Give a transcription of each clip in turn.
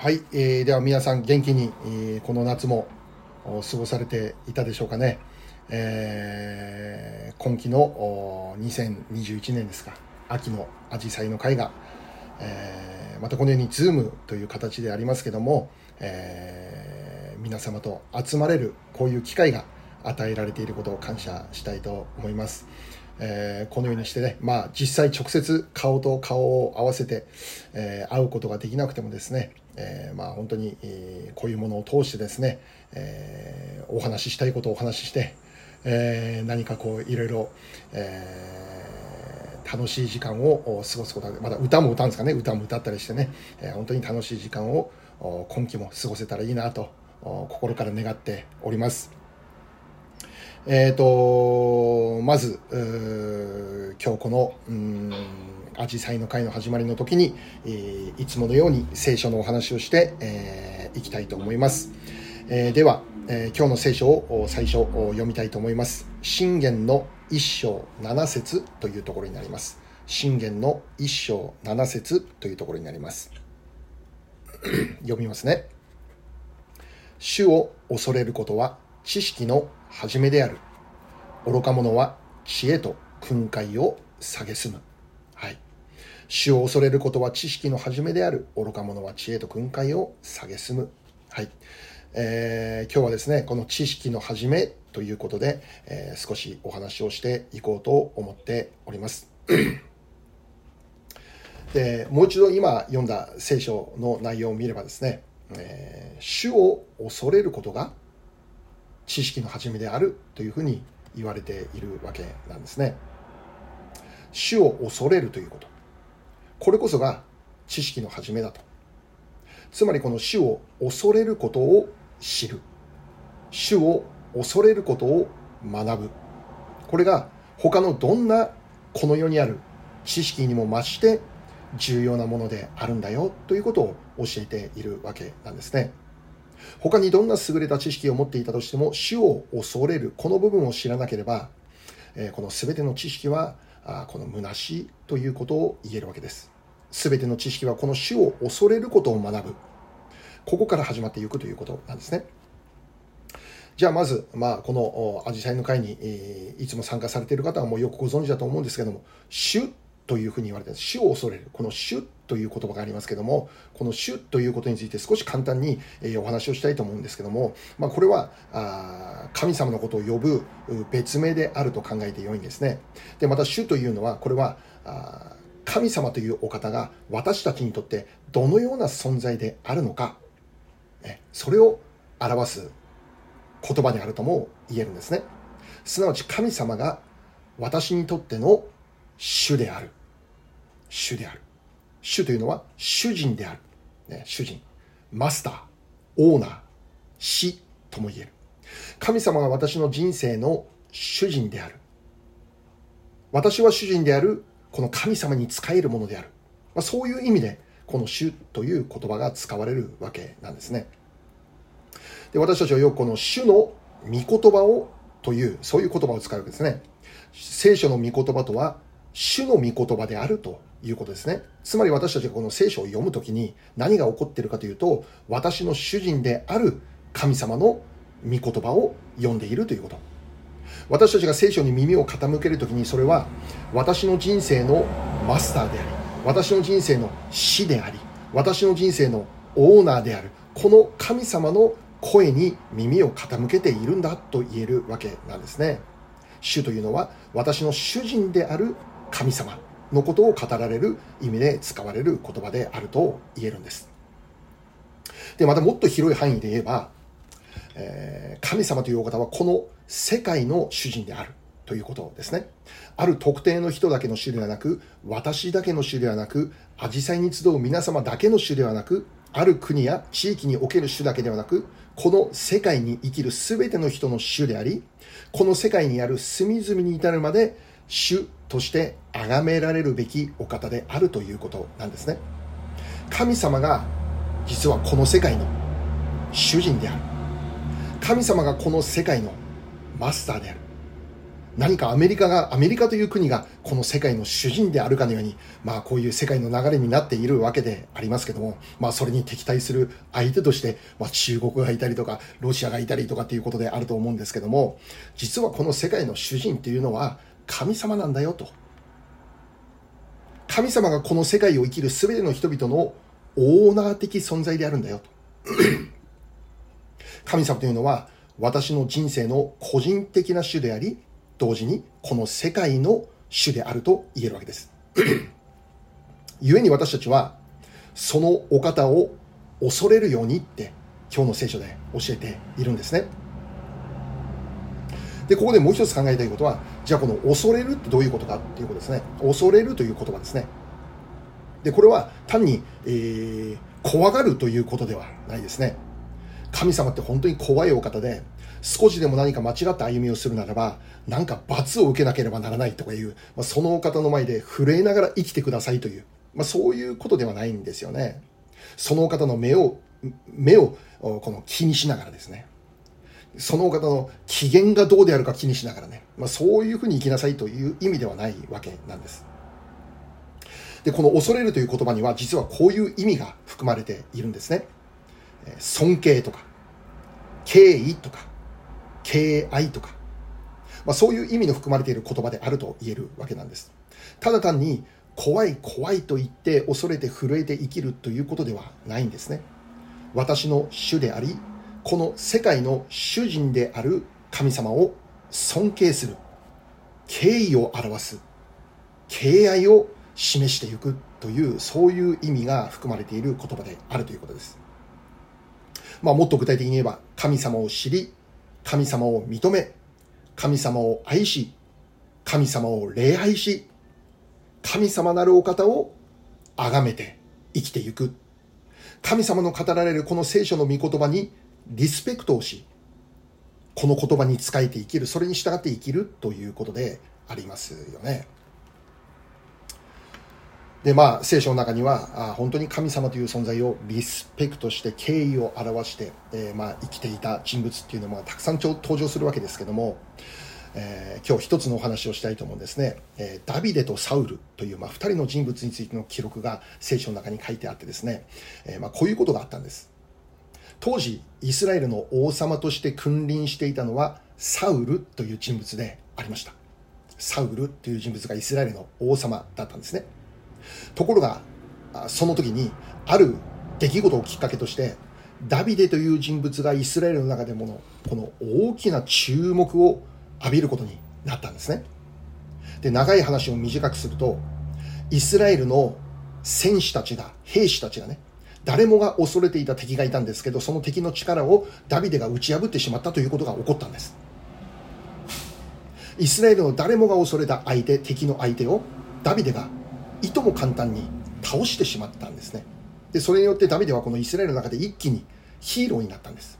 はい、えーでは皆さん元気に、えーこの夏も過ごされていたでしょうかね。えー今期の2021年ですか、秋のアジサイの会が、えーまたこのようにズームという形でありますけども、えー皆様と集まれるこういう機会が与えられていることを感謝したいと思います。えーこのようにしてね、まあ実際直接顔と顔を合わせて、えー会うことができなくてもですね、えーまあ本当に、えーこういうものを通してですね、えーお話ししたいことをお話しして、えー何かこういろいろ、えー楽しい時間を過ごすことまた歌も歌うんですかね歌も歌ったりしてね、えー本当に楽しい時間を今期も過ごせたらいいなと心から願っております。えー、とまず今日このうんアジサイの会の始まりの時に、えーいつものように聖書のお話をして、えーいきたいと思います、えーでは、えー今日の聖書を最初読みたいと思います。信玄の一章七節というところになります。信玄の一章七節というところになります。読みますね。主を恐れることは知識の始めである。愚か者は知恵と訓戒を蔑む。主を恐れることは知識の始めである。愚か者は知恵と訓戒を蔑む。はい。えー今日はですねこの知識の始めということで、えー少しお話をしていこうと思っております。でもう一度今読んだ聖書の内容を見ればですね、えー主を恐れることが知識の始めであるというふうに言われているわけなんですね。主を恐れるということ。これこそが知識の始めだと。つまりこの主を恐れることを知る。主を恐れることを学ぶ。これが他のどんなこの世にある知識にも増して重要なものであるんだよ。ということを教えているわけなんですね。他にどんな優れた知識を持っていたとしても主を恐れる。この部分を知らなければ、えこの全ての知識はあこの虚しいということを言えるわけです。全ての知識はこの主を恐れることを学ぶ。ここから始まっていくということなんですね。じゃあまず、まあ、このアジサイの会に、いつも参加されている方はもうよくご存知だと思うんですけども、主というふうに言われている主を恐れる。この主という言葉がありますけども、この主ということについて少し簡単に、お話をしたいと思うんですけども、まあ、これはあ神様のことを呼ぶ別名であると考えてよいんですね。で、また主というのは、これはあ神様というお方が私たちにとってどのような存在であるのか、ねそれを表す言葉であるとも言えるんですね。すなわち神様が私にとっての主である。主である。主というのは主人である。ね、主人。マスター。オーナー。死とも言える。神様が私の人生の主人である。私は主人である。この神様に仕えるものである。まあ、そういう意味で、この主という言葉が使われるわけなんですね。で私たちはよくこの主の御言葉をというそういう言葉を使うわけですね聖書の御言葉とは主の御言葉であるということですね。つまり私たちがこの聖書を読むときに何が起こっているかというと私の主人である神様の御言葉を読んでいるということ。私たちが聖書に耳を傾けるときにそれは私の人生のマスターであり私の人生の死であり私の人生のオーナーであるこの神様の声に耳を傾けているんだと言えるわけなんですね。主というのは私の主人である神様のことを語られる意味で使われる言葉であると言えるんですでまたもっと広い範囲で言えばえー神様というお方はこの世界の主人であるということですね。ある特定の人だけの主ではなく、私だけの主ではなく、アジサイに集う皆様だけの主ではなく、ある国や地域における主だけではなく、この世界に生きる全ての人の主であり、この世界にある隅々に至るまで主として崇められるべきお方であるということなんですね。神様が実はこの世界の主人である。神様がこの世界のマスターである。何かアメリカが、アメリカという国がこの世界の主人であるかのように、まあこういう世界の流れになっているわけでありますけども、まあそれに敵対する相手として、まあ中国がいたりとか、ロシアがいたりとかっていうことであると思うんですけども、実はこの世界の主人っていうのは神様なんだよと。神様がこの世界を生きる全ての人々のオーナー的存在であるんだよと。神様というのは私の人生の個人的な主であり、同時にこの世界の主であると言えるわけです。故に私たちはそのお方を恐れるようにって今日の聖書で教えているんですね。で、ここでもう一つ考えたいことは、じゃあこの恐れるってどういうことかっていうことですね。恐れるという言葉ですね。で、これは単に、えー、怖がるということではないですね。神様って本当に怖いお方で、少しでも何か間違った歩みをするならば、なんか罰を受けなければならないとかいう、まあ、そのお方の前で震えながら生きてくださいという、まあ、そういうことではないんですよね。そのお方の目を、目をこの気にしながらですね。そのお方の機嫌がどうであるか気にしながらね、まあ、そういうふうに生きなさいという意味ではないわけなんです。で、この恐れるという言葉には実はこういう意味が含まれているんですね。尊敬とか、敬意とか、敬愛とか、まあ、そういう意味の含まれている言葉であると言えるわけなんです。ただ単に怖い怖いと言って恐れて震えて生きるということではないんですね。私の主であり、この世界の主人である神様を尊敬する、敬意を表す、敬愛を示していくという、そういう意味が含まれている言葉であるということです。まあ、もっと具体的に言えば、神様を知り、神様を認め、神様を愛し、神様を礼拝し、神様なるお方を崇めて生きていく。神様の語られるこの聖書の御言葉にリスペクトをし、この言葉に仕えて生きる、それに従って生きるということでありますよね。で、まあ、聖書の中には、あ本当に神様という存在をリスペクトして、敬意を表して、えー、まあ、生きていた人物っていうのもたくさん登場するわけですけども、えー、今日一つのお話をしたいと思うんですね。えー、ダビデとサウルという、まあ、二人の人物についての記録が聖書の中に書いてあってですね、えまあ、こういうことがあったんです。当時、イスラエルの王様として君臨していたのは、サウルという人物でありました。サウルという人物がイスラエルの王様だったんですね。ところが、その時に、ある出来事をきっかけとして、ダビデという人物がイスラエルの中でものこの大きな注目を浴びることになったんですね。で、長い話を短くすると、イスラエルの戦士たちが、兵士たちがね、誰もが恐れていた敵がいたんですけど、その敵の力をダビデが打ち破ってしまったということが起こったんです。イスラエルの誰もが恐れた相手、敵の相手をダビデがいとも簡単に倒してしまったんですね。で、それによってダビデはこのイスラエルの中で一気にヒーローになったんです。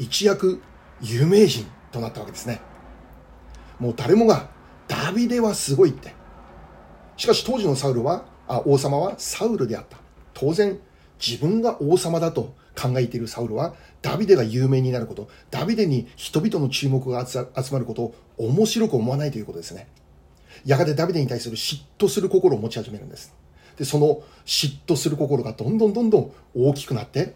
一躍有名人となったわけですね。もう誰もがダビデはすごいって。しかし当時のサウルは、あ王様はサウルであった。当然自分が王様だと考えているサウルはダビデが有名になること、ダビデに人々の注目が集まることを面白く思わないということですね。やがてダビデに対する嫉妬する心を持ち始めるんです。で、その嫉妬する心がどんどんどんどん大きくなって、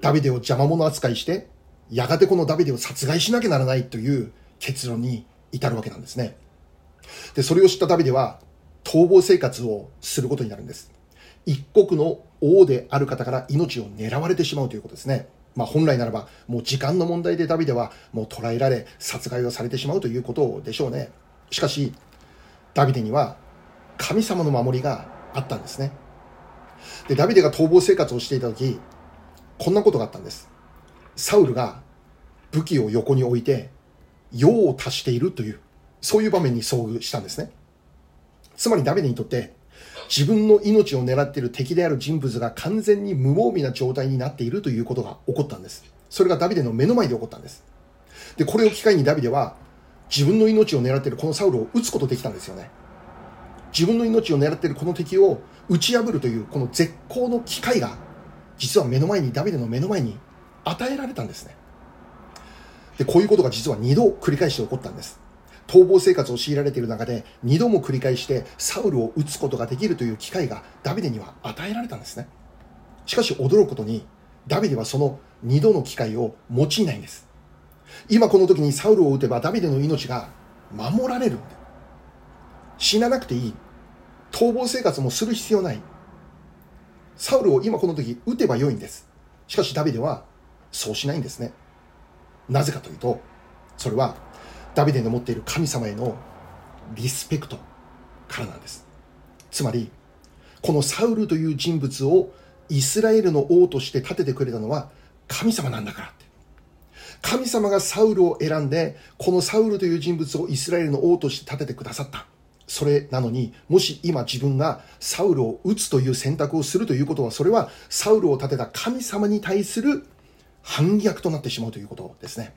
ダビデを邪魔者扱いして、やがてこのダビデを殺害しなきゃならないという結論に至るわけなんですね。で、それを知ったダビデは逃亡生活をすることになるんです。一国の王である方から命を狙われてしまうということですね。まあ本来ならばもう時間の問題でダビデはもう捕らえられ殺害をされてしまうということでしょうね。しかしダビデには神様の守りがあったんですね。で、ダビデが逃亡生活をしていた時、こんなことがあったんです。サウルが武器を横に置いて、用を足しているという、そういう場面に遭遇したんですね。つまりダビデにとって、自分の命を狙っている敵である人物が完全に無防備な状態になっているということが起こったんです。それがダビデの目の前で起こったんです。で、これを機会にダビデは、自分の命を狙っているこのサウルを撃つことできたんですよね。自分の命を狙っているこの敵を打ち破るというこの絶好の機会が実は目の前にダビデの目の前に与えられたんですね。で、こういうことが実は2度繰り返して起こったんです。逃亡生活を強いられている中で2度も繰り返してサウルを撃つことができるという機会がダビデには与えられたんですね。しかし驚くことにダビデはその2度の機会を用いないんです。今この時にサウルを撃てばダビデの命が守られる死ななくていい。逃亡生活もする必要ない。サウルを今この時撃てばよいんです。しかしダビデはそうしないんですね。なぜかというとそれはダビデの持っている神様へのリスペクトからなんです。つまりこのサウルという人物をイスラエルの王として立ててくれたのは神様なんだからって。神様がサウルを選んでこのサウルという人物をイスラエルの王として立ててくださった。それなのにもし今自分がサウルを撃つという選択をするということはそれはサウルを立てた神様に対する反逆となってしまうということですね。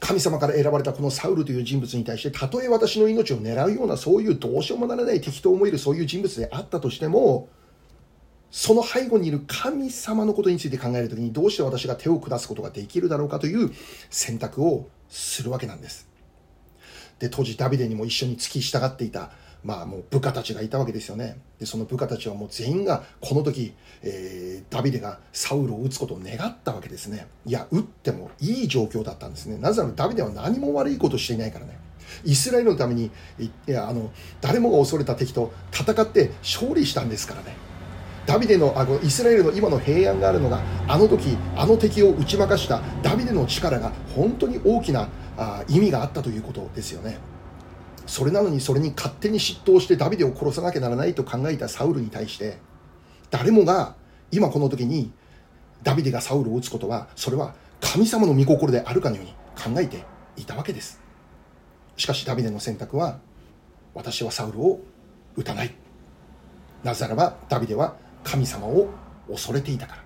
神様から選ばれたこのサウルという人物に対して、たとえ私の命を狙うような、そういうどうしようもならない敵と思えるそういう人物であったとしても、その背後にいる神様のことについて考えるときに、どうして私が手を下すことができるだろうかという選択をするわけなんです。で、当時ダビデにも一緒に付き従っていたまあもう部下たちがいたわけですよね。で、その部下たちはもう全員がこの時、えー、ダビデがサウルを撃つことを願ったわけですね。いや、撃ってもいい状況だったんですね。なぜならダビデは何も悪いことしていないからね。イスラエルのために、いや、あの、誰もが恐れた敵と戦って勝利したんですからね。ダビデのあのイスラエルの今の平安があるのがあの時あの敵を打ち負かしたダビデの力が本当に大きなあ意味があったということですよね。それなのにそれに勝手に嫉妬してダビデを殺さなきゃならないと考えたサウルに対して誰もが今この時にダビデがサウルを撃つことはそれは神様の御心であるかのように考えていたわけです。しかしダビデの選択は私はサウルを撃たない。なぜならばダビデは神様を恐れていたから。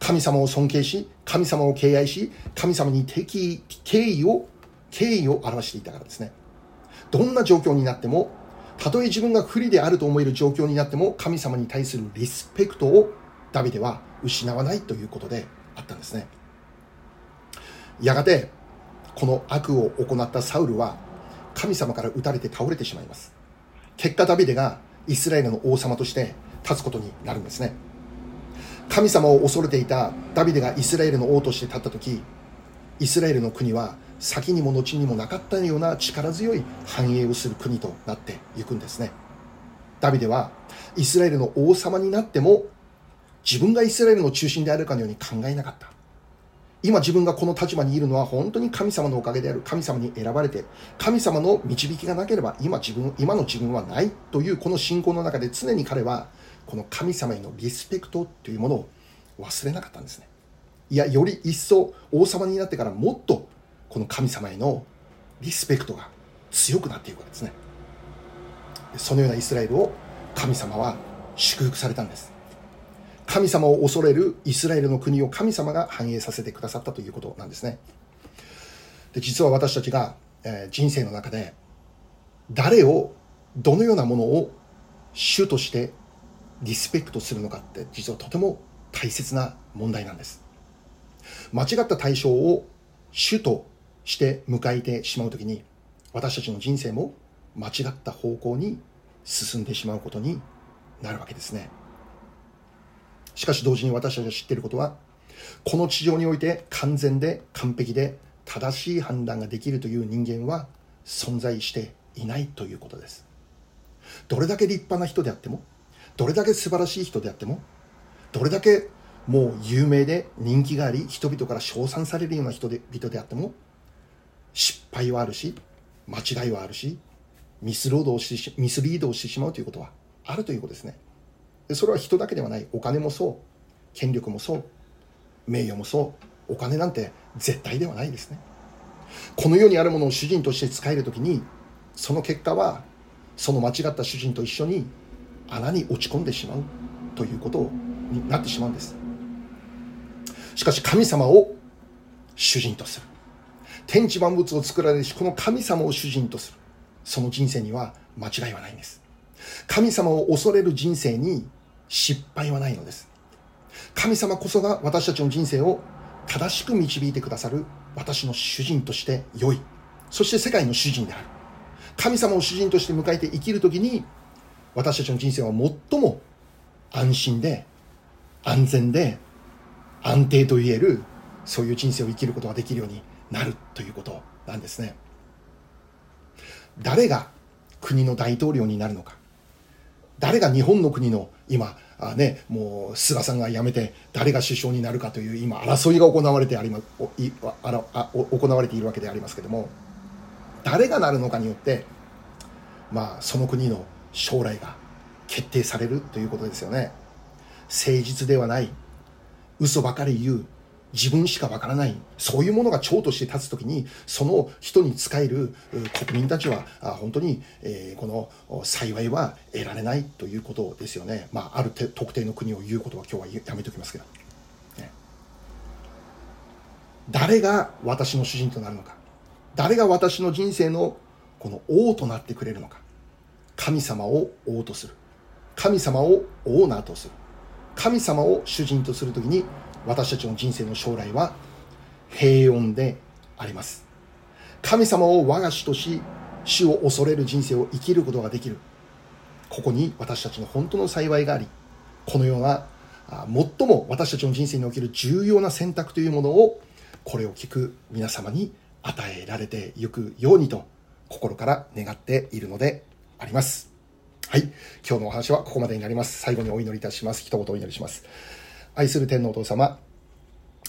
神様を尊敬し神様を敬愛し神様に敵敬意を敬意を表していたからですね。どんな状況になっても、たとえ自分が不利であると思える状況になっても、神様に対するリスペクトをダビデは失わないということであったんですね。やがて、この悪を行ったサウルは、神様から撃たれて倒れてしまいます。結果ダビデがイスラエルの王様として立つことになるんですね。神様を恐れていたダビデがイスラエルの王として立った時、イスラエルの国は先にも後にもなかったような力強い繁栄をする国となっていくんですね。ダビデはイスラエルの王様になっても自分がイスラエルの中心であるかのように考えなかった。今自分がこの立場にいるのは本当に神様のおかげである。神様に選ばれて神様の導きがなければ今自分今の自分はない。というこの信仰の中で常に彼はこの神様へのリスペクトというものを忘れなかったんですね。いやより一層王様になってからもっとこの神様へのリスペクトが強くなっていくわけですね。そのようなイスラエルを神様は祝福されたんです。神様を恐れるイスラエルの国を神様が繁栄させてくださったということなんですね。で実は私たちが、えー、人生の中で誰をどのようなものを主としてリスペクトするのかって実はとても大切な問題なんです。間違った対象を主として迎えてしまう時に私たちの人生も間違った方向に進んでしまうことになるわけですね。しかし同時に私たちが知っていることはこの地上において完全で完璧で正しい判断ができるという人間は存在していないということです。どれだけ立派な人であってもどれだけ素晴らしい人であってもどれだけもう有名で人気があり人々から称賛されるような人で人であっても失敗はあるし、間違いはあるし、ミスロードをしミスリードをしてしまうということはあるということですね。でそれは人だけではない。お金もそう。権力もそう。名誉もそう。お金なんて絶対ではないですね。この世にあるものを主人として使えるときに、その結果は、その間違った主人と一緒に穴に落ち込んでしまうということになってしまうんです。しかし神様を主人とする。天地万物を作られるし、この神様を主人とする。その人生には間違いはないんです。神様を恐れる人生に失敗はないのです。神様こそが私たちの人生を正しく導いてくださる私の主人として良い。そして世界の主人である。神様を主人として迎えて生きるときに、私たちの人生は最も安心で、安全で、安定と言える、そういう人生を生きることができるようになるということなんですね。誰が国の大統領になるのか。誰が日本の国の今、あね、もう菅さんが辞めて誰が首相になるかという今争いが行われてありまいあらあ行われているわけでありますけども誰がなるのかによってまあその国の将来が決定されるということですよね誠実ではない嘘ばかり言う自分しかわからない、そういうものが長として立つときに、その人に仕える国民たちは、本当に、えこの幸いは得られないということですよね。まあ、ある特定の国を言うことは今日はやめておきますけど。誰が私の主人となるのか。誰が私の人生のこの王となってくれるのか。神様を王とする。神様をオーナーとする。神様を主人とするときに私たちの人生の将来は平穏であります。神様を我が主とし、主を恐れる人生を生きることができる。ここに私たちの本当の幸いがあり、このような最も私たちの人生における重要な選択というものを、これを聞く皆様に与えられていくようにと心から願っているのであります。はい。今日のお話はここまでになります。最後にお祈りいたします。一言お祈りします。愛する天皇お父様、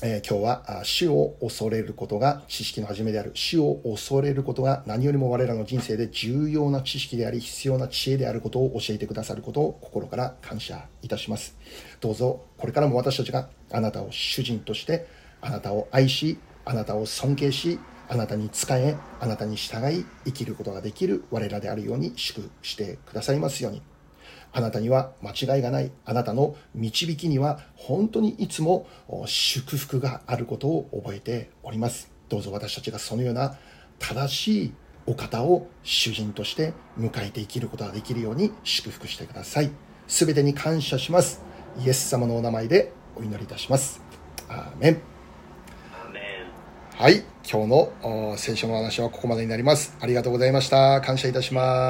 えー、今日は死を恐れることが知識の始めである。死を恐れることが何よりも我らの人生で重要な知識であり、必要な知恵であることを教えてくださることを心から感謝いたします。どうぞこれからも私たちがあなたを主人として、あなたを愛し、あなたを尊敬し、あなたに仕え、あなたに従い、生きることができる我らであるように祝してくださいますように。あなたには間違いがない。あなたの導きには本当にいつも祝福があることを覚えております。どうぞ私たちがそのような正しいお方を主人として迎えて生きることができるように祝福してください。すべてに感謝します。イエス様のお名前でお祈りいたします。アーメン。はい。今日の聖書の話はここまでになります。ありがとうございました。感謝いたします。